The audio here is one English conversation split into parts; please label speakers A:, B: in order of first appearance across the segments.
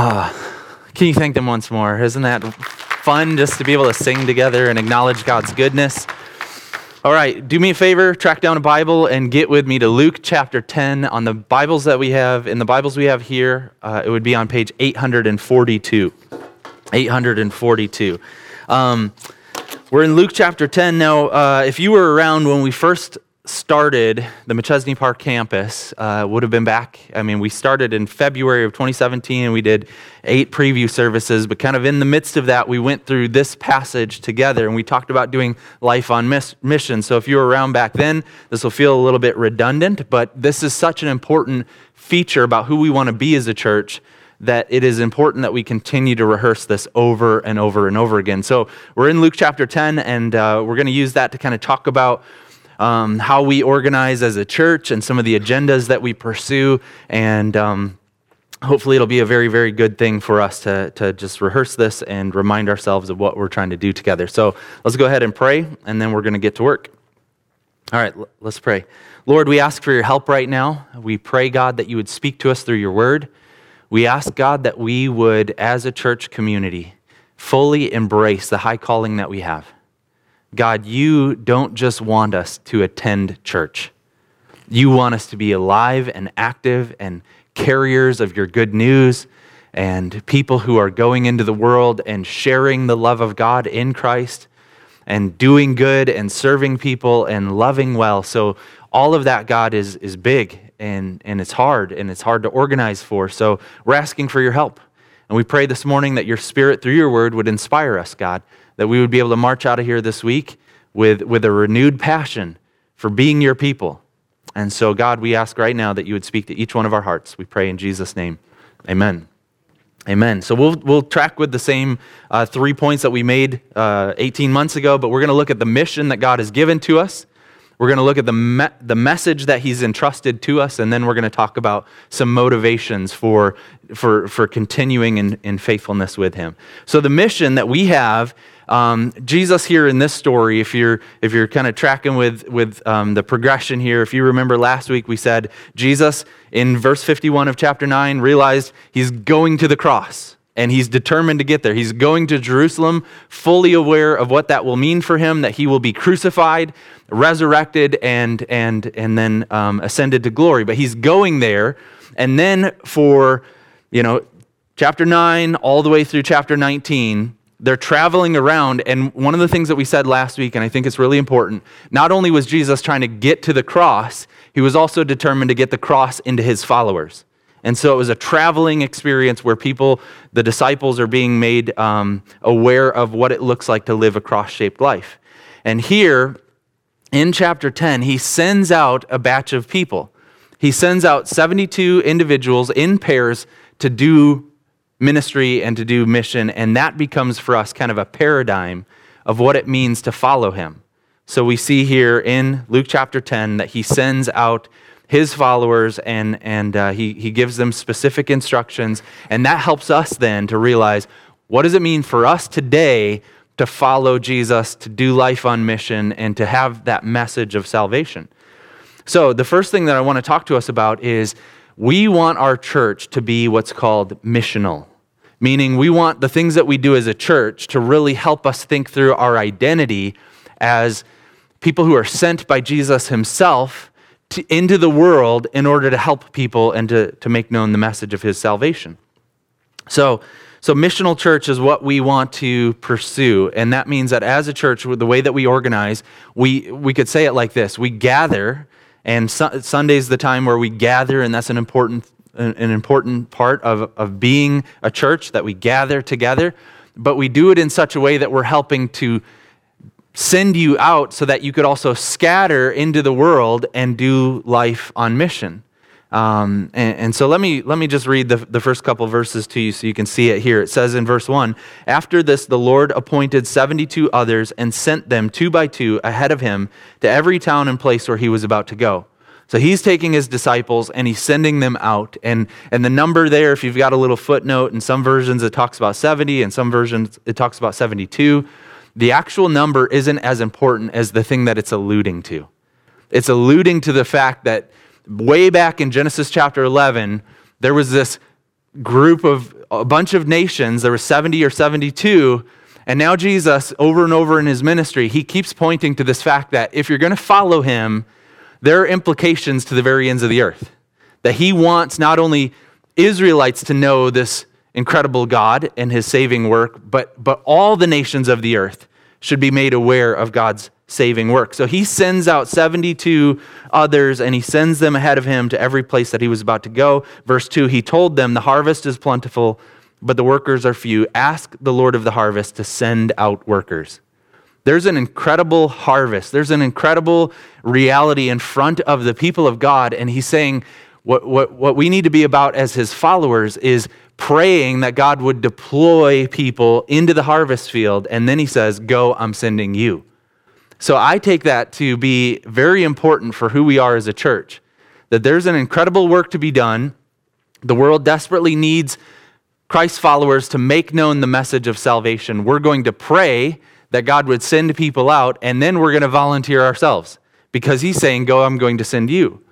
A: Ah, can you thank them once more? Isn't that fun just to be able to sing together and acknowledge God's goodness? All right, do me a favor, track down a Bible and get with me to Luke chapter 10 on the Bibles that we have. In the Bibles we have here, uh, it would be on page 842. 842. Um, we're in Luke chapter 10. Now, uh, if you were around when we first started the Machesney Park campus, uh, would have been back. I mean, we started in February of 2017 and we did eight preview services, but kind of in the midst of that, we went through this passage together and we talked about doing life on miss- mission. So if you were around back then, this will feel a little bit redundant, but this is such an important feature about who we want to be as a church that it is important that we continue to rehearse this over and over and over again. So we're in Luke chapter 10, and uh, we're going to use that to kind of talk about. Um, how we organize as a church and some of the agendas that we pursue. And um, hopefully, it'll be a very, very good thing for us to, to just rehearse this and remind ourselves of what we're trying to do together. So let's go ahead and pray, and then we're going to get to work. All right, let's pray. Lord, we ask for your help right now. We pray, God, that you would speak to us through your word. We ask, God, that we would, as a church community, fully embrace the high calling that we have. God, you don't just want us to attend church. You want us to be alive and active and carriers of your good news and people who are going into the world and sharing the love of God in Christ and doing good and serving people and loving well. So, all of that, God, is, is big and, and it's hard and it's hard to organize for. So, we're asking for your help. And we pray this morning that your spirit through your word would inspire us, God, that we would be able to march out of here this week with, with a renewed passion for being your people. And so, God, we ask right now that you would speak to each one of our hearts. We pray in Jesus' name. Amen. Amen. So we'll, we'll track with the same uh, three points that we made uh, 18 months ago, but we're going to look at the mission that God has given to us. We're going to look at the, me- the message that He's entrusted to us, and then we're going to talk about some motivations for, for, for continuing in, in faithfulness with Him. So, the mission that we have um, Jesus here in this story, if you're if you're kind of tracking with with um, the progression here, if you remember last week, we said Jesus in verse 51 of chapter 9 realized he's going to the cross and he's determined to get there. He's going to Jerusalem, fully aware of what that will mean for him, that he will be crucified, resurrected, and and and then um, ascended to glory. But he's going there, and then for you know chapter 9 all the way through chapter 19 they're traveling around. And one of the things that we said last week, and I think it's really important, not only was Jesus trying to get to the cross, he was also determined to get the cross into his followers. And so it was a traveling experience where people, the disciples, are being made um, aware of what it looks like to live a cross shaped life. And here in chapter 10, he sends out a batch of people. He sends out 72 individuals in pairs to do ministry and to do mission, and that becomes for us kind of a paradigm of what it means to follow him. So we see here in Luke chapter 10 that he sends out his followers and, and uh, he, he gives them specific instructions, and that helps us then to realize what does it mean for us today to follow Jesus, to do life on mission, and to have that message of salvation. So, the first thing that I want to talk to us about is we want our church to be what's called missional, meaning we want the things that we do as a church to really help us think through our identity as people who are sent by Jesus himself to, into the world in order to help people and to, to make known the message of his salvation. So, so missional church is what we want to pursue. And that means that as a church, the way that we organize, we, we could say it like this we gather and su- Sunday's the time where we gather, and that's an important, an important part of, of being a church that we gather together. But we do it in such a way that we're helping to send you out so that you could also scatter into the world and do life on mission. Um, and, and, so let me, let me just read the, the first couple verses to you so you can see it here. It says in verse 1 After this, the Lord appointed 72 others and sent them two by two ahead of him to every town and place where he was about to go. So he's taking his disciples and he's sending them out. And, and the number there, if you've got a little footnote, in some versions it talks about 70, in some versions it talks about 72. The actual number isn't as important as the thing that it's alluding to. It's alluding to the fact that way back in Genesis chapter 11, there was this group of a bunch of nations. There were 70 or 72. And now Jesus, over and over in his ministry, he keeps pointing to this fact that if you're going to follow him, there are implications to the very ends of the earth. That he wants not only Israelites to know this incredible God and his saving work, but, but all the nations of the earth should be made aware of God's saving work. So he sends out 72 others and he sends them ahead of him to every place that he was about to go. Verse 2 He told them, The harvest is plentiful, but the workers are few. Ask the Lord of the harvest to send out workers. There's an incredible harvest. There's an incredible reality in front of the people of God. And he's saying, what, what, what we need to be about as his followers is praying that God would deploy people into the harvest field. And then he says, Go, I'm sending you. So I take that to be very important for who we are as a church. That there's an incredible work to be done. The world desperately needs Christ followers to make known the message of salvation. We're going to pray that God would send people out, and then we're going to volunteer ourselves because He's saying, Go, I'm going to send you.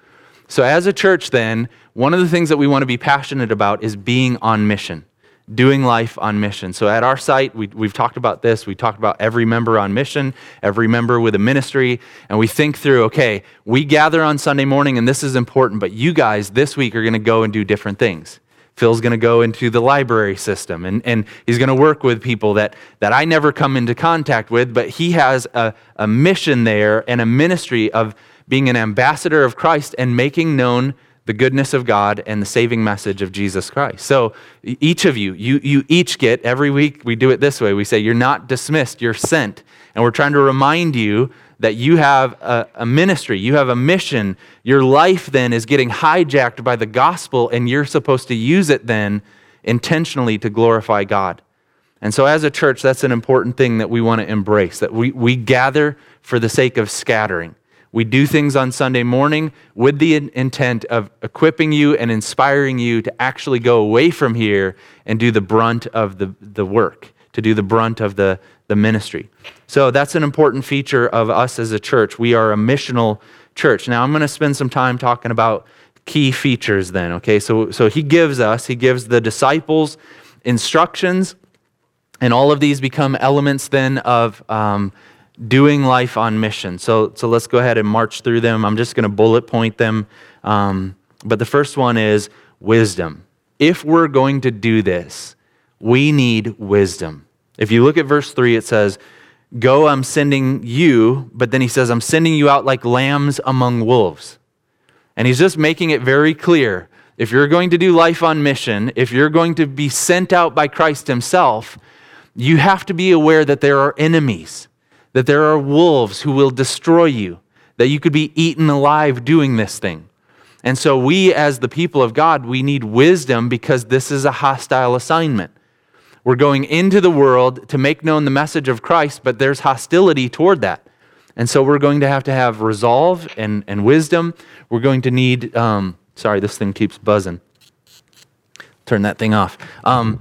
A: So, as a church, then, one of the things that we want to be passionate about is being on mission, doing life on mission. So, at our site, we, we've talked about this. We talked about every member on mission, every member with a ministry, and we think through okay, we gather on Sunday morning, and this is important, but you guys this week are going to go and do different things. Phil's going to go into the library system and, and he's going to work with people that, that I never come into contact with, but he has a, a mission there and a ministry of being an ambassador of Christ and making known the goodness of God and the saving message of Jesus Christ. So each of you, you, you each get, every week we do it this way. We say, You're not dismissed, you're sent. And we're trying to remind you that you have a, a, ministry, you have a mission. Your life then is getting hijacked by the gospel, and you're supposed to use it then intentionally to glorify God. And so, as a church, that's an important thing that we want to embrace that we, we gather for the sake of scattering. We do things on Sunday morning with the intent of equipping you and inspiring you to actually go away from here and do the brunt of the, the work, to do the brunt of the, the ministry. So that's an important feature of us as a church. We are a missional church. Now, I'm going to spend some time talking about key features then, okay? So, so he gives us, he gives the disciples instructions, and all of these become elements then of um, doing life on mission. So, so let's go ahead and march through them. I'm just going to bullet point them. Um, but the first one is wisdom. If we're going to do this, we need wisdom. If you look at verse 3, it says, Go, I'm sending you, but then he says, I'm sending you out like lambs among wolves. And he's just making it very clear. If you're going to do life on mission, if you're going to be sent out by Christ himself, you have to be aware that there are enemies that there are wolves who will destroy you, that you could be eaten alive doing this thing. And so, we, as the people of God, we need wisdom because this is a hostile assignment. We're going into the world to make known the message of Christ, but there's hostility toward that. And so, we're going to have to have resolve and, and wisdom. We're going to need, um, sorry, this thing keeps buzzing. Turn that thing off. Um,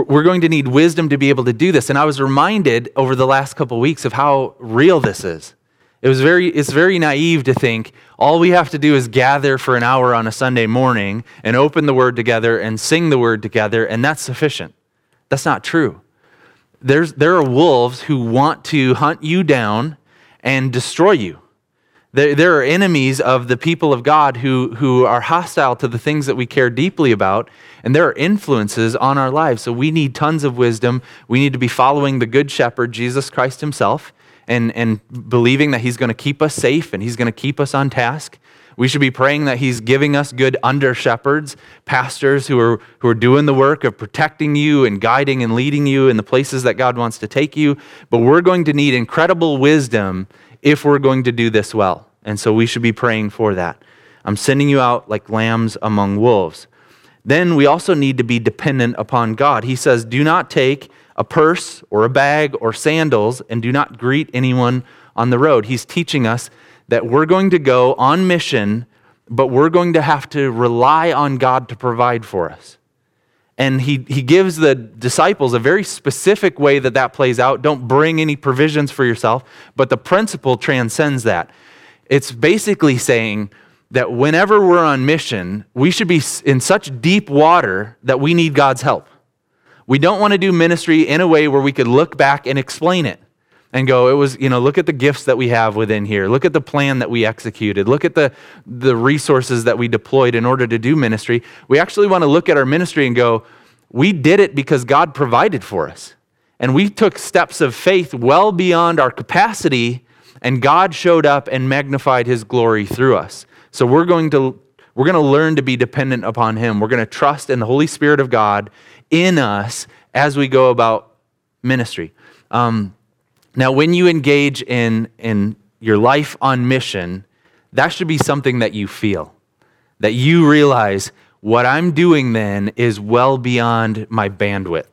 A: we're going to need wisdom to be able to do this. And I was reminded over the last couple of weeks of how real this is. It was very, it's very naive to think all we have to do is gather for an hour on a Sunday morning and open the word together and sing the word together, and that's sufficient. That's not true. There's, there are wolves who want to hunt you down and destroy you. There, there are enemies of the people of God who, who are hostile to the things that we care deeply about, and there are influences on our lives. So we need tons of wisdom. We need to be following the Good Shepherd, Jesus Christ Himself, and, and believing that He's going to keep us safe and He's going to keep us on task. We should be praying that He's giving us good under shepherds, pastors who are, who are doing the work of protecting you and guiding and leading you in the places that God wants to take you. But we're going to need incredible wisdom if we're going to do this well. And so we should be praying for that. I'm sending you out like lambs among wolves. Then we also need to be dependent upon God. He says, Do not take a purse or a bag or sandals and do not greet anyone on the road. He's teaching us that we're going to go on mission, but we're going to have to rely on God to provide for us. And he, he gives the disciples a very specific way that that plays out. Don't bring any provisions for yourself, but the principle transcends that. It's basically saying that whenever we're on mission, we should be in such deep water that we need God's help. We don't want to do ministry in a way where we could look back and explain it and go, it was, you know, look at the gifts that we have within here. Look at the plan that we executed. Look at the, the resources that we deployed in order to do ministry. We actually want to look at our ministry and go, we did it because God provided for us. And we took steps of faith well beyond our capacity, and God showed up and magnified his glory through us. So we're going to we're going to learn to be dependent upon him. We're going to trust in the Holy Spirit of God in us as we go about ministry. Um, now, when you engage in, in your life on mission, that should be something that you feel, that you realize what I'm doing then is well beyond my bandwidth.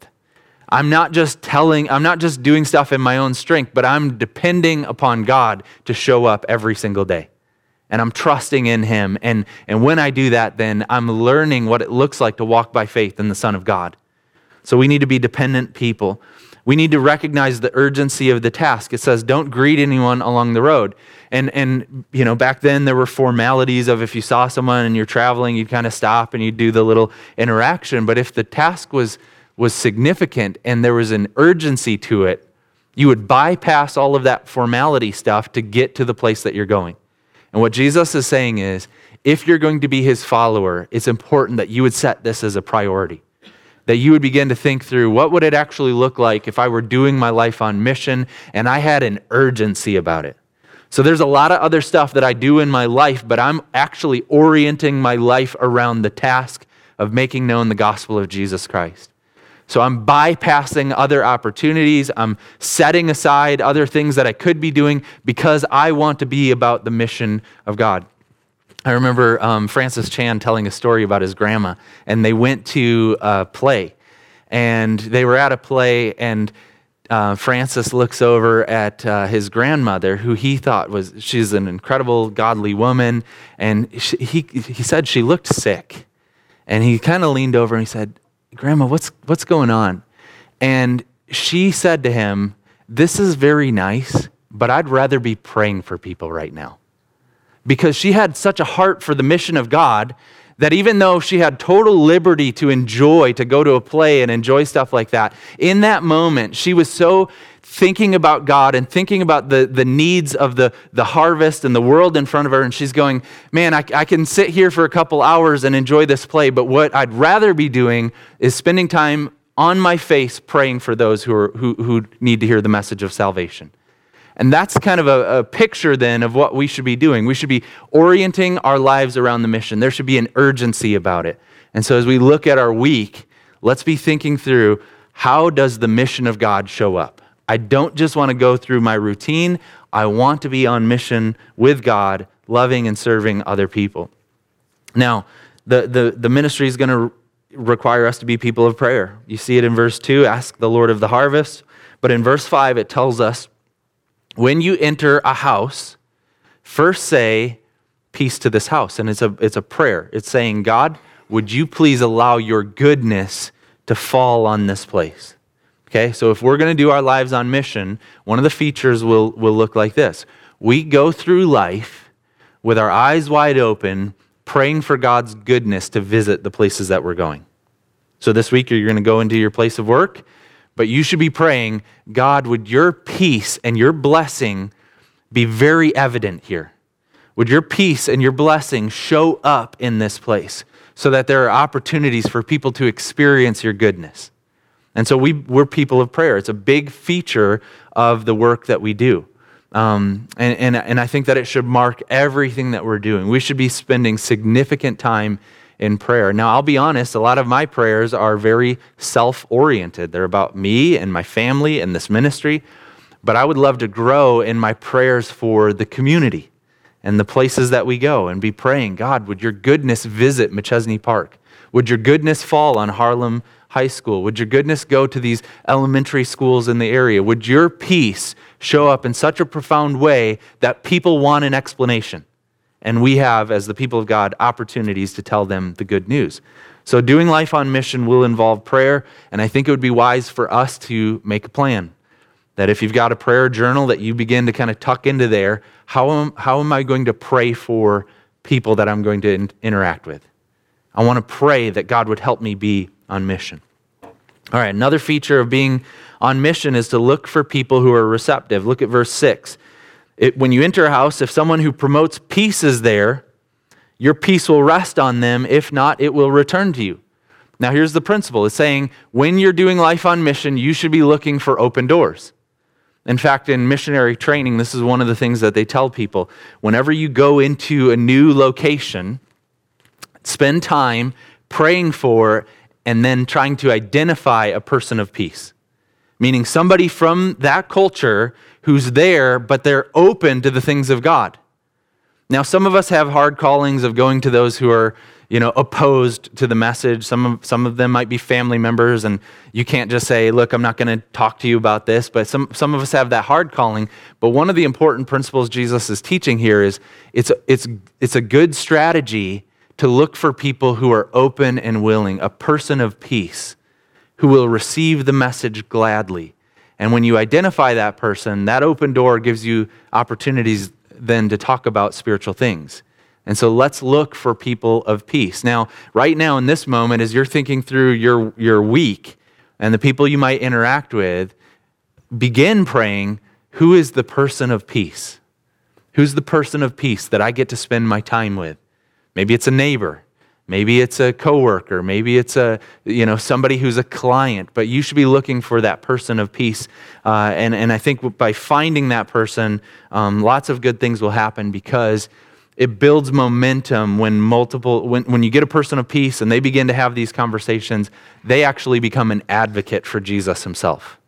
A: I'm not just telling, I'm not just doing stuff in my own strength, but I'm depending upon God to show up every single day. And I'm trusting in Him. And, and when I do that, then I'm learning what it looks like to walk by faith in the Son of God. So we need to be dependent people. We need to recognize the urgency of the task. It says, don't greet anyone along the road. And, and, you know, back then there were formalities of if you saw someone and you're traveling, you'd kind of stop and you'd do the little interaction. But if the task was, was significant and there was an urgency to it, you would bypass all of that formality stuff to get to the place that you're going. And what Jesus is saying is, if you're going to be his follower, it's important that you would set this as a priority that you would begin to think through what would it actually look like if I were doing my life on mission and I had an urgency about it. So there's a lot of other stuff that I do in my life, but I'm actually orienting my life around the task of making known the gospel of Jesus Christ. So I'm bypassing other opportunities. I'm setting aside other things that I could be doing because I want to be about the mission of God. I remember um, Francis Chan telling a story about his grandma, and they went to a play, and they were at a play, and uh, Francis looks over at uh, his grandmother, who he thought was she's an incredible, godly woman, and she, he he said she looked sick, and he kind of leaned over and he said, "Grandma, what's what's going on?" And she said to him, "This is very nice, but I'd rather be praying for people right now." Because she had such a heart for the mission of God that even though she had total liberty to enjoy, to go to a play and enjoy stuff like that, in that moment, she was so thinking about God and thinking about the, the needs of the, the harvest and the world in front of her. And she's going, Man, I, I can sit here for a couple hours and enjoy this play, but what I'd rather be doing is spending time on my face praying for those who, are, who, who need to hear the message of salvation. And that's kind of a, a, picture then of what we should be doing. We should be orienting our lives around the mission. There should be an urgency about it. And so as we look at our week, let's be thinking through how does the mission of God show up? I don't just want to go through my routine. I want to be on mission with God, loving and serving other people. Now, the, the, the ministry is going to require us to be people of prayer. You see it in verse 2 ask the Lord of the harvest. But in verse 5, it tells us when you enter a house, first say, Peace to this house. And it's a, it's a prayer. It's saying, God, would you please allow your goodness to fall on this place? Okay, so if we're going to do our lives on mission, one of the features will, will look like this. We go through life with our eyes wide open, praying for God's goodness to visit the places that we're going. So this week, you're going to go into your place of work but you should be praying, God, would your peace and your blessing be very evident here? Would your peace and your blessing show up in this place so that there are opportunities for people to experience your goodness? And so we, we're people of prayer. It's a big feature of the work that we do. Um, and, and, and I think that it should mark everything that we're doing. We should be spending significant time in prayer. Now, I'll be honest, a lot of my prayers are very self oriented. They're about me and my family and this ministry. But I would love to grow in my prayers for the community and the places that we go and be praying God, would your goodness visit Machesney Park? Would your goodness fall on Harlem High School? Would your goodness go to these elementary schools in the area? Would your peace show up in such a profound way that people want an explanation? And we have, as the people of God, opportunities to tell them the good news. So, doing life on mission will involve prayer, and I think it would be wise for us to make a plan. That if you've got a prayer journal that you begin to kind of tuck into there, how am, how am I going to pray for people that I'm going to in- interact with. I want to pray that God would help me be on mission. All right, another feature of being on mission is to look for people who are receptive. Look at verse 6. It, when you enter a house, if someone who promotes peace is there, your peace will rest on them. If not, it will return to you. Now, here's the principle it's saying when you're doing life on mission, you should be looking for open doors. In fact, in missionary training, this is one of the things that they tell people. Whenever you go into a new location, spend time praying for and then trying to identify a person of peace. Meaning somebody from that culture who's there, but they're open to the things of God. Now, some of us have hard callings of going to those who are you know, opposed to the message. Some of, some of them might be family members, and you can't just say, Look, I'm not going to talk to you about this. But some, some of us have that hard calling. But one of the important principles Jesus is teaching here is it's it's, it's a good strategy to look for people who are open and willing, a person of peace who will receive the message gladly. And when you identify that person, that open door gives you opportunities then to talk about spiritual things. And so let's look for people of peace. Now, right now in this moment, as you're thinking through your, your week and the people you might interact with, begin praying who is the person of peace? Who's the person of peace that I get to spend my time with? Maybe it's a neighbor. Maybe it's a coworker. Maybe it's a you know somebody who's a client. But you should be looking for that person of peace. Uh, and and I think by finding that person, um, lots of good things will happen because it builds momentum when multiple when, when you get a person of peace and they begin to have these conversations they actually become an advocate for jesus himself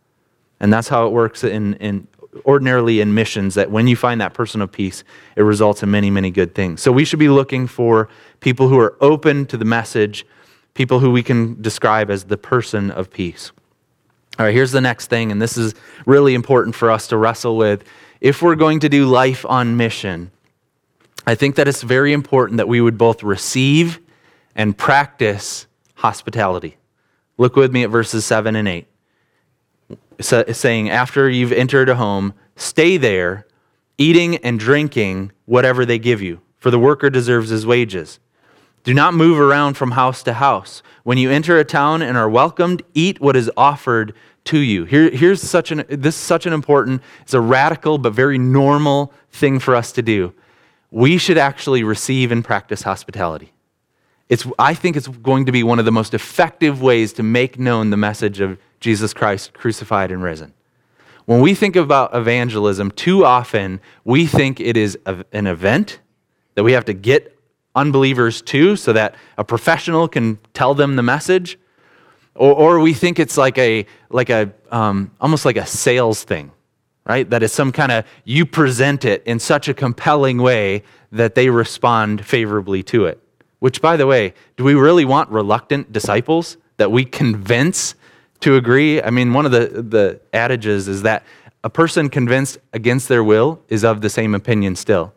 A: and that's how it works in, in ordinarily in missions that when you find that person of peace it results in many many good things so we should be looking for people who are open to the message people who we can describe as the person of peace all right here's the next thing and this is really important for us to wrestle with if we're going to do life on mission I think that it's very important that we would both receive and practice hospitality. Look with me at verses 7 and 8. Saying, After you've entered a home, stay there, eating and drinking whatever they give you, for the worker deserves his wages. Do not move around from house to house. When you enter a town and are welcomed, eat what is offered to you. Here, here's such an, this is such an important, it's a radical but very normal thing for us to do we should actually receive and practice hospitality. It's, I think it's going to be one of the most effective ways to make known the message of Jesus Christ crucified and risen. When we think about evangelism, too often we think it is an event that we have to get unbelievers to so that a professional can tell them the message. Or, or we think it's like a, like a um, almost like a sales thing right? That is some kind of, you present it in such a compelling way that they respond favorably to it. Which, by the way, do we really want reluctant disciples that we convince to agree? I mean, one of the, the adages is that a person convinced against their will is of the same opinion still.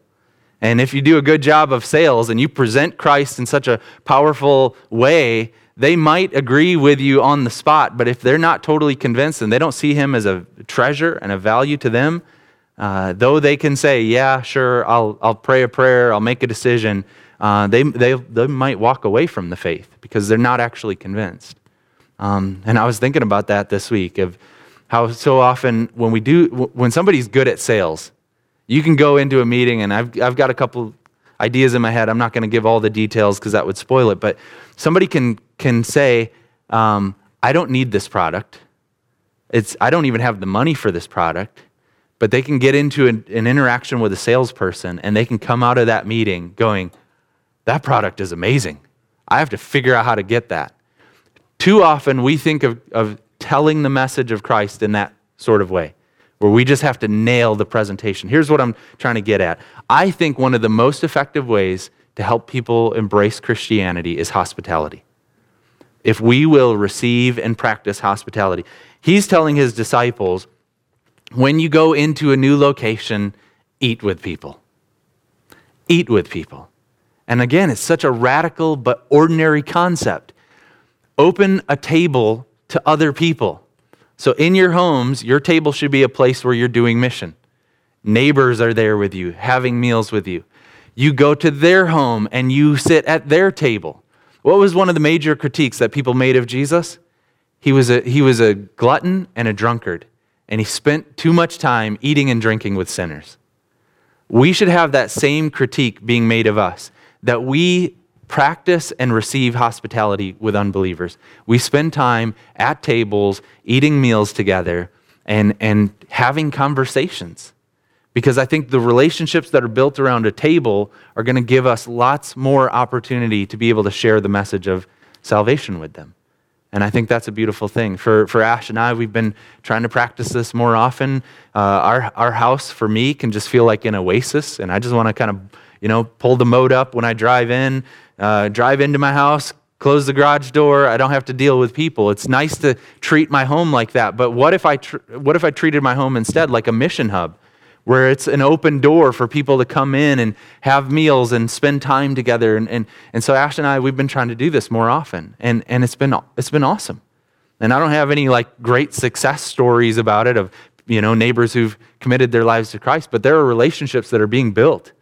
A: And if you do a good job of sales and you present Christ in such a powerful way they might agree with you on the spot, but if they're not totally convinced and they don't see him as a treasure and a value to them, uh, though they can say, Yeah, sure, I'll, I'll pray a prayer, I'll make a decision, uh, they, they, they might walk away from the faith because they're not actually convinced. Um, and I was thinking about that this week of how so often when we do, when somebody's good at sales, you can go into a meeting and I've, I've got a couple ideas in my head. I'm not going to give all the details because that would spoil it. But somebody can, can say, um, I don't need this product. It's, I don't even have the money for this product. But they can get into an, an interaction with a salesperson and they can come out of that meeting going, That product is amazing. I have to figure out how to get that. Too often we think of, of telling the message of Christ in that sort of way where we just have to nail the presentation. Here's what I'm trying to get at. I think one of the most effective ways to help people embrace Christianity is hospitality. If we will receive and practice hospitality, he's telling his disciples when you go into a new location, eat with people. Eat with people. And again, it's such a radical but ordinary concept. Open a table to other people. So, in your homes, your table should be a place where you're doing mission. Neighbors are there with you, having meals with you. You go to their home and you sit at their table. What was one of the major critiques that people made of Jesus? He was a, he was a glutton and a drunkard, and he spent too much time eating and drinking with sinners. We should have that same critique being made of us that we practice and receive hospitality with unbelievers. We spend time at tables, eating meals together, and, and having conversations. Because I think the relationships that are built around a table are going to give us lots more opportunity to be able to share the message of salvation with them. And I think that's a beautiful thing. For, for Ash and I, we've been trying to practice this more often. Uh, our, our house, for me, can just feel like an oasis. And I just want to kind of, you know, pull the mode up when I drive in, uh, drive into my house, close the garage door. I don't have to deal with people. It's nice to treat my home like that. But what if I, tr- what if I treated my home instead like a mission hub? where it's an open door for people to come in and have meals and spend time together. And, and, and so Ash and I, we've been trying to do this more often, and, and it's, been, it's been awesome. And I don't have any like great success stories about it of you know neighbors who've committed their lives to Christ, but there are relationships that are being built.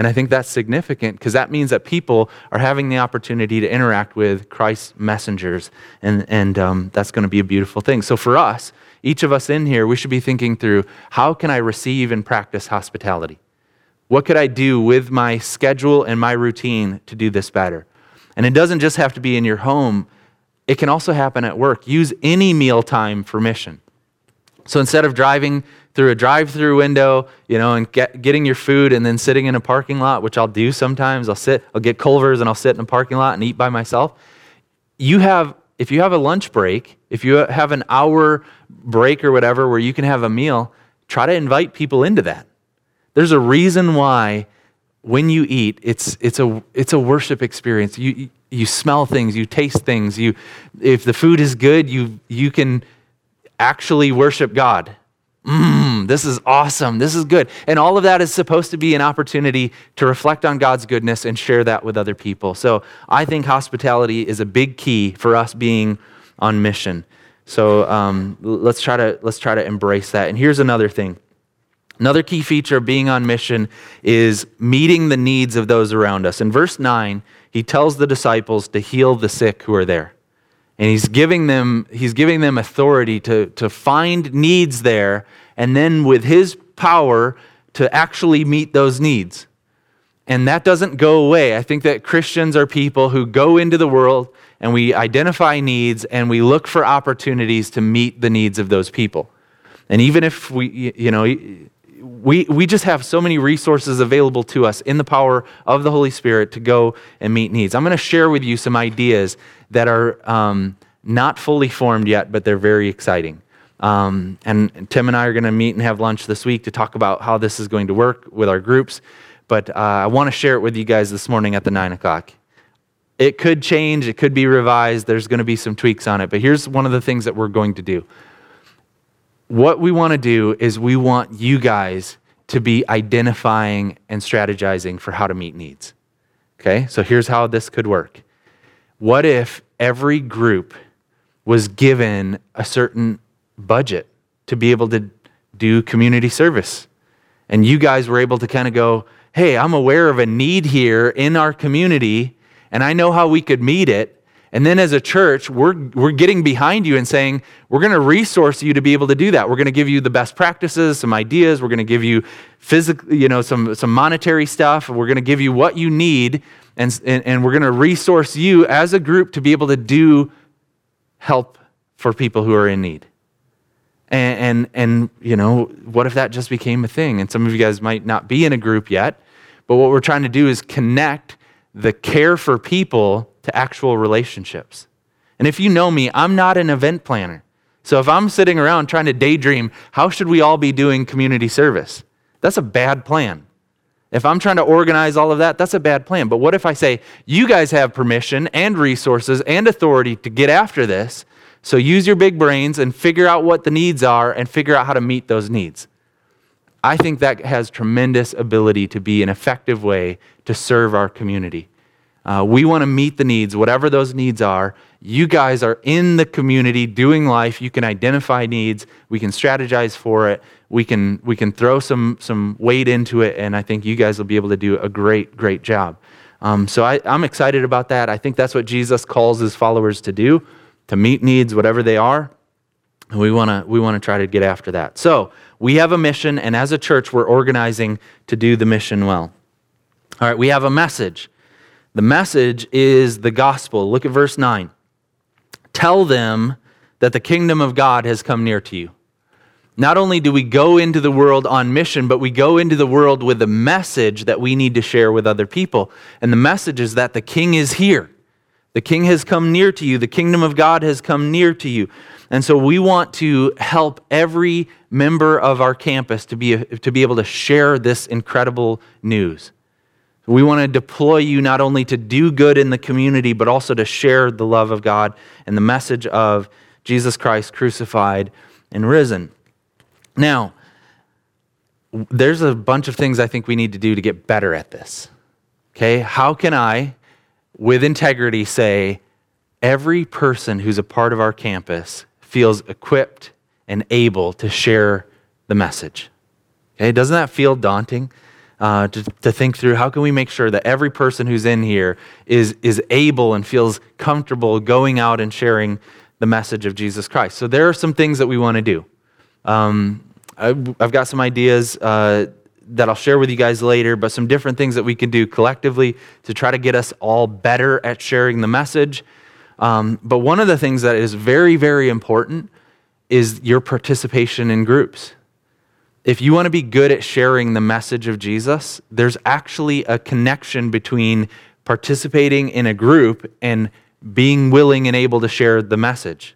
A: And I think that's significant because that means that people are having the opportunity to interact with Christ's messengers. And, and um, that's going to be a beautiful thing. So for us, each of us in here, we should be thinking through how can I receive and practice hospitality? What could I do with my schedule and my routine to do this better? And it doesn't just have to be in your home, it can also happen at work. Use any meal time for mission. So instead of driving through a drive-through window, you know, and get, getting your food and then sitting in a parking lot, which I'll do sometimes. I'll sit, I'll get Culver's and I'll sit in a parking lot and eat by myself. You have, if you have a lunch break, if you have an hour break or whatever where you can have a meal, try to invite people into that. There's a reason why when you eat, it's, it's, a, it's a worship experience. You, you smell things, you taste things. You, if the food is good, you, you can actually worship God. Mmm, this is awesome. This is good. And all of that is supposed to be an opportunity to reflect on God's goodness and share that with other people. So I think hospitality is a big key for us being on mission. So um, let's try to let's try to embrace that. And here's another thing. Another key feature of being on mission is meeting the needs of those around us. In verse 9, he tells the disciples to heal the sick who are there. And he's giving them, he's giving them authority to, to find needs there, and then with his power to actually meet those needs. And that doesn't go away. I think that Christians are people who go into the world and we identify needs and we look for opportunities to meet the needs of those people. And even if we, you know, we, we just have so many resources available to us in the power of the Holy Spirit to go and meet needs. I'm going to share with you some ideas that are um, not fully formed yet, but they're very exciting. Um, and Tim and I are going to meet and have lunch this week to talk about how this is going to work with our groups. But uh, I want to share it with you guys this morning at the 9 o'clock. It could change, it could be revised, there's going to be some tweaks on it. But here's one of the things that we're going to do. What we want to do is we want you guys to be identifying and strategizing for how to meet needs. Okay, so here's how this could work. What if every group was given a certain budget to be able to do community service? And you guys were able to kind of go, hey, I'm aware of a need here in our community and I know how we could meet it. And then as a church, we're, we're getting behind you and saying, we're going to resource you to be able to do that. We're going to give you the best practices, some ideas. We're going to give you physical, you know, some, some monetary stuff. We're going to give you what you need. And, and, and we're going to resource you as a group to be able to do help for people who are in need. And, and, and, you know, what if that just became a thing? And some of you guys might not be in a group yet, but what we're trying to do is connect the care for people to actual relationships. And if you know me, I'm not an event planner. So if I'm sitting around trying to daydream, how should we all be doing community service? That's a bad plan. If I'm trying to organize all of that, that's a bad plan. But what if I say, you guys have permission and resources and authority to get after this, so use your big brains and figure out what the needs are and figure out how to meet those needs? I think that has tremendous ability to be an effective way to serve our community. Uh, we want to meet the needs, whatever those needs are, You guys are in the community doing life. You can identify needs. We can strategize for it. We can, we can throw some, some weight into it. And I think you guys will be able to do a great, great job. Um, so I, I'm excited about that. I think that's what Jesus calls his followers to do, to meet needs, whatever they are. We want to we want to try to get after that. So we have a mission, and as a church, we're organizing to do the mission well. All right, we have a message. The message is the gospel. Look at verse 9. Tell them that the kingdom of God has come near to you. Not only do we go into the world on mission, but we go into the world with a message that we need to share with other people. And the message is that the king is here. The king has come near to you. The kingdom of God has come near to you. And so we want to help every member of our campus to be, to be able to share this incredible news. We want to deploy you not only to do good in the community, but also to share the love of God and the message of Jesus Christ crucified and risen. Now, there's a bunch of things I think we need to do to get better at this. Okay? How can I, with integrity, say every person who's a part of our campus feels equipped and able to share the message? Okay? Doesn't that feel daunting? uh, to, to think through how can we make sure that every person who's in here is, is able and feels comfortable going out and sharing the message of Jesus Christ. So there are some things that we want to do. Um, I, have got some ideas uh, that I'll share with you guys later, but some different things that we can do collectively to try to get us all better at sharing the message. Um, but one of the things that is very, very important is your participation in groups if you want to be good at sharing the message of Jesus, there's actually a connection between participating in a group and being willing and able to share the message.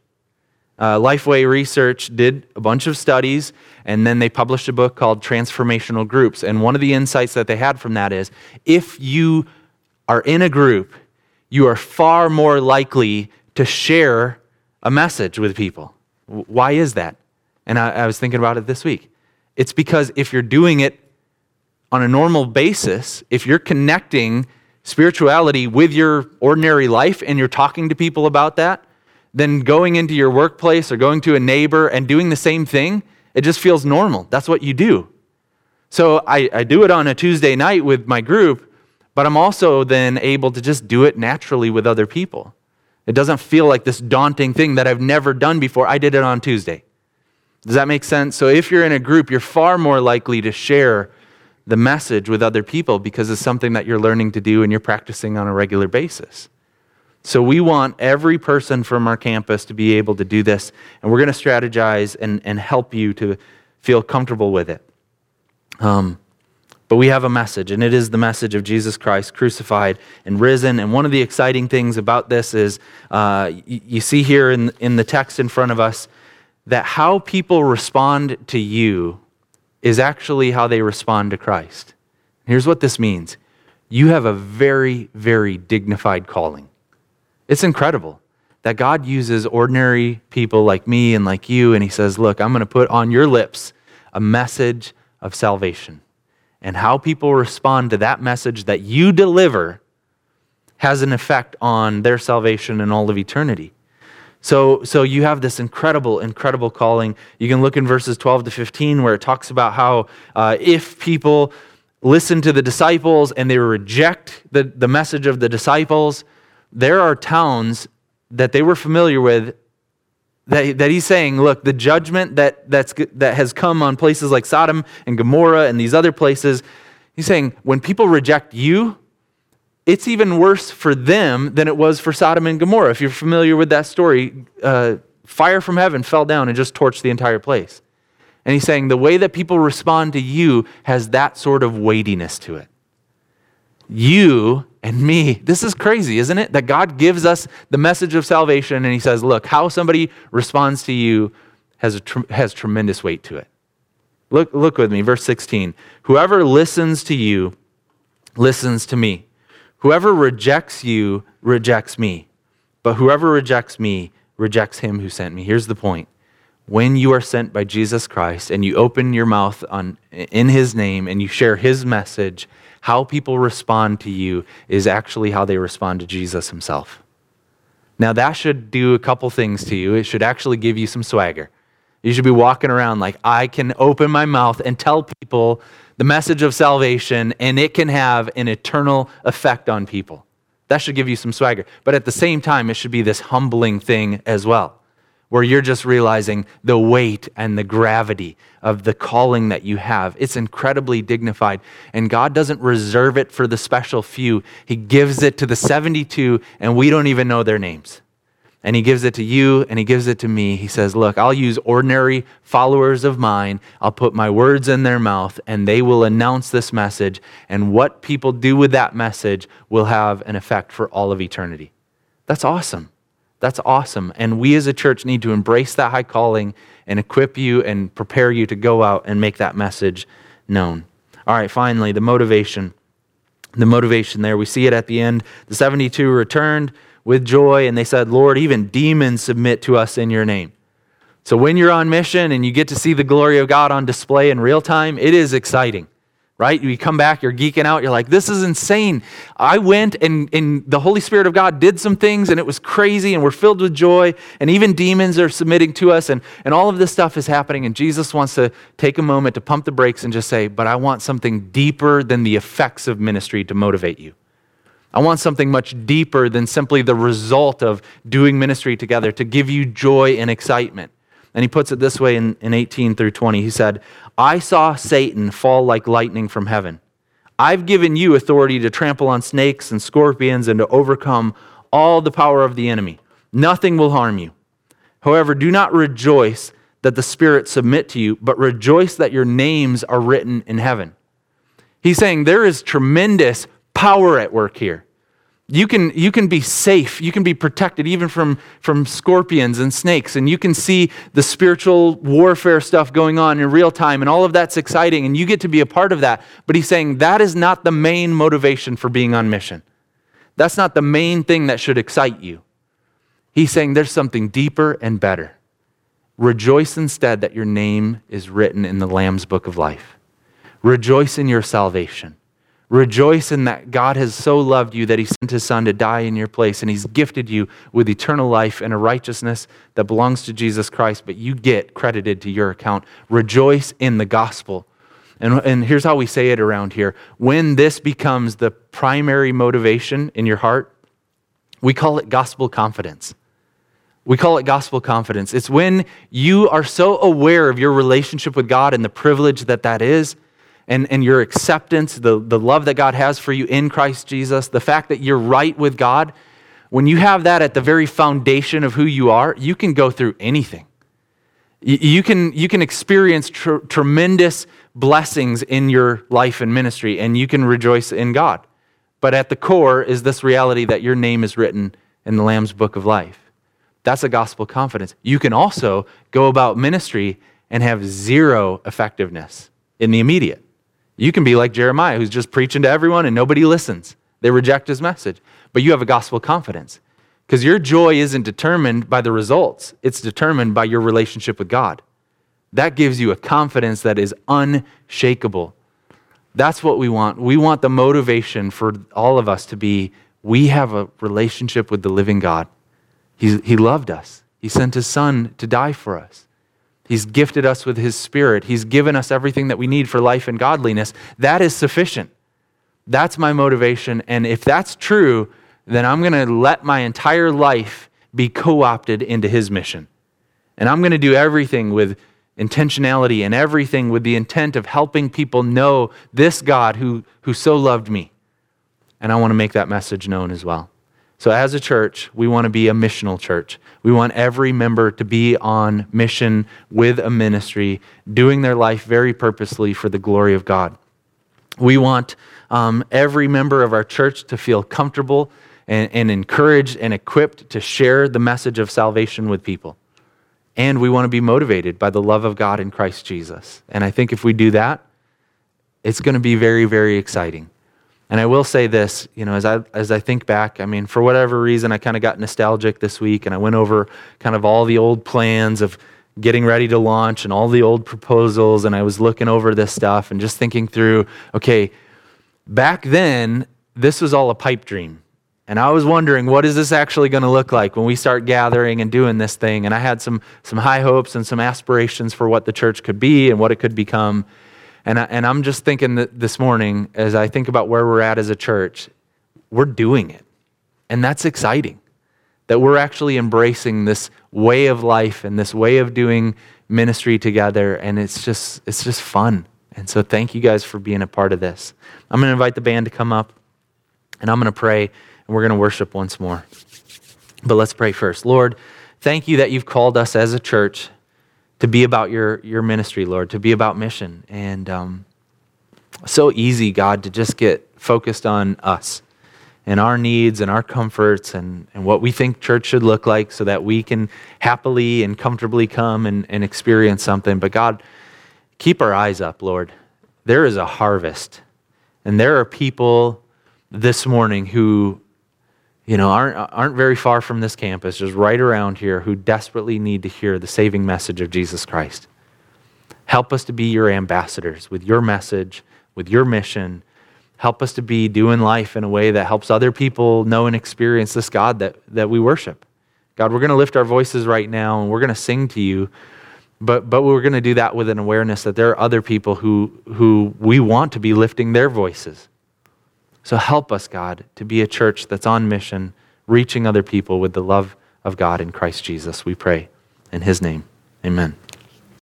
A: Uh, Lifeway Research did a bunch of studies, and then they published a book called Transformational Groups. And one of the insights that they had from that is if you are in a group, you are far more likely to share a message with people. Why is that? And I, I was thinking about it this week. It's because if you're doing it on a normal basis, if you're connecting spirituality with your ordinary life and you're talking to people about that, then going into your workplace or going to a neighbor and doing the same thing, it just feels normal. That's what you do. So I, I do it on a Tuesday night with my group, but I'm also then able to just do it naturally with other people. It doesn't feel like this daunting thing that I've never done before. I did it on Tuesday. Does that make sense? So if you're in a group, you're far more likely to share the message with other people because it's something that you're learning to do and you're practicing on a regular basis. So we want every person from our campus to be able to do this, and we're going to strategize and, and help you to feel comfortable with it. Um, but we have a message, and it is the message of Jesus Christ crucified and risen. And one of the exciting things about this is uh, you, you see here in, in the text in front of us that how people respond to you is actually how they respond to Christ. Here's what this means you have a very, very dignified calling. It's incredible that God uses ordinary people like me and like you, and He says, Look, I'm going to put on your lips a message of salvation. And how people respond to that message that you deliver has an effect on their salvation and all of eternity. So, so you have this incredible, incredible calling. You can look in verses 12 to 15 where it talks about how uh, if people listen to the disciples and they reject the, the message of the disciples, there are towns that they were familiar with that, that he's saying, look, the judgment that, that's, that has come on places like Sodom and Gomorrah and these other places, he's saying, when people reject you, it's even worse for them than it was for Sodom and Gomorrah. If you're familiar with that story, uh, fire from heaven fell down and just torched the entire place. And he's saying the way that people respond to you has that sort of weightiness to it. You and me, this is crazy, isn't it? That God gives us the message of salvation and he says, look, how somebody responds to you has, tr- has tremendous weight to it. Look, look with me, verse 16. Whoever listens to you listens to me. Whoever rejects you rejects me, but whoever rejects me rejects him who sent me. Here's the point. When you are sent by Jesus Christ and you open your mouth on, in his name and you share his message, how people respond to you is actually how they respond to Jesus himself. Now, that should do a couple things to you. It should actually give you some swagger. You should be walking around like, I can open my mouth and tell people the message of salvation, and it can have an eternal effect on people. That should give you some swagger. But at the same time, it should be this humbling thing as well, where you're just realizing the weight and the gravity of the calling that you have. It's incredibly dignified. And God doesn't reserve it for the special few, He gives it to the 72, and we don't even know their names and he gives it to you and he gives it to me. He says, Look, I'll use ordinary followers of mine. I'll put my words in their mouth and they will announce this message. And what people do with that message will have an effect for all of eternity. That's awesome. That's awesome. And we as a church need to embrace that high calling and equip you and prepare you to go out and make that message known. All right, finally, the motivation. The motivation there. We see it at the end. The 72 returned with joy, and they said, Lord, even demons submit to us in your name. So when you're on mission and you get to see the glory of God on display in real time, it is exciting, right? You come back, you're geeking out, you're like, this is insane. I went and, and the Holy Spirit of God did some things and it was crazy and we're filled with joy and even demons are submitting to us and, and all of this stuff is happening. And Jesus wants to take a moment to pump the brakes and just say, but I want something deeper than the effects of ministry to motivate you. I want something much deeper than simply the result of doing ministry together to give you joy and excitement. And he puts it this way in, in 18 through 20. He said, I saw Satan fall like lightning from heaven. I've given you authority to trample on snakes and scorpions and to overcome all the power of the enemy. Nothing will harm you. However, do not rejoice that the spirits submit to you, but rejoice that your names are written in heaven. He's saying there is tremendous power at work here. You can, you can be safe. You can be protected even from, from scorpions and snakes. And you can see the spiritual warfare stuff going on in real time. And all of that's exciting. And you get to be a part of that. But he's saying that is not the main motivation for being on mission. That's not the main thing that should excite you. He's saying there's something deeper and better. Rejoice instead that your name is written in the Lamb's book of life. Rejoice in your salvation. Rejoice in that God has so loved you that he sent his son to die in your place and he's gifted you with eternal life and a righteousness that belongs to Jesus Christ, but you get credited to your account. Rejoice in the gospel. And, and here's how we say it around here when this becomes the primary motivation in your heart, we call it gospel confidence. We call it gospel confidence. It's when you are so aware of your relationship with God and the privilege that that is and, and your acceptance, the, the love that God has for you in Christ Jesus, the fact that you're right with God, when you have that at the very foundation of who you are, you can go through anything. You can, you can experience tr- tremendous blessings in your life and ministry, and you can rejoice in God. But at the core is this reality that your name is written in the Lamb's book of life. That's a gospel confidence. You can also go about ministry and have zero effectiveness in the immediate. You can be like Jeremiah, who's just preaching to everyone and nobody listens. They reject his message. But you have a gospel confidence because your joy isn't determined by the results, it's determined by your relationship with God. That gives you a confidence that is unshakable. That's what we want. We want the motivation for all of us to be we have a relationship with the living God. He, he loved us, He sent His Son to die for us. He's gifted us with His Spirit. He's given us everything that we need for life and godliness. That is sufficient. That's my motivation. And if that's true, then I'm going to let my entire life be co opted into His mission. And I'm going to do everything with intentionality and everything with the intent of helping people know this God who, who so loved me. And I want to make that message known as well. So, as a church, we want to be a missional church. We want every member to be on mission with a ministry, doing their life very purposely for the glory of God. We want um, every member of our church to feel comfortable and, and encouraged and equipped to share the message of salvation with people. And we want to be motivated by the love of God in Christ Jesus. And I think if we do that, it's going to be very, very exciting. And I will say this, you know, as I as I think back, I mean, for whatever reason, I kind of got nostalgic this week, and I went over kind of all the old plans of getting ready to launch and all the old proposals, and I was looking over this stuff and just thinking through, okay, back then this was all a pipe dream. And I was wondering, what is this actually going to look like when we start gathering and doing this thing? And I had some, some high hopes and some aspirations for what the church could be and what it could become. And, I, and I'm just thinking that this morning, as I think about where we're at as a church, we're doing it. And that's exciting that we're actually embracing this way of life and this way of doing ministry together. And it's just, it's just fun. And so thank you guys for being a part of this. I'm going to invite the band to come up and I'm going to pray and we're going to worship once more. But let's pray first. Lord, thank you that you've called us as a church to be about your, your ministry, Lord, to be about mission. And um, so easy, God, to just get focused on us and our needs and our comforts and, and what we think church should look like so that we can happily and comfortably come and, and experience something. But God, keep our eyes up, Lord. There is a harvest, and there are people this morning who you know, aren't, aren't very far from this campus, just right around here, who desperately need to hear the saving message of Jesus Christ. Help us to be your ambassadors with your message, with your mission. Help us to be doing life in a way that helps other people know and experience this God that, that we worship. God, we're going to lift our voices right now and we're going to sing to you, but, but we're going to do that with an awareness that there are other people who, who we want to be lifting their voices. So help us, God, to be a church that's on mission, reaching other people with the love of God in Christ Jesus. We pray. In his name, amen.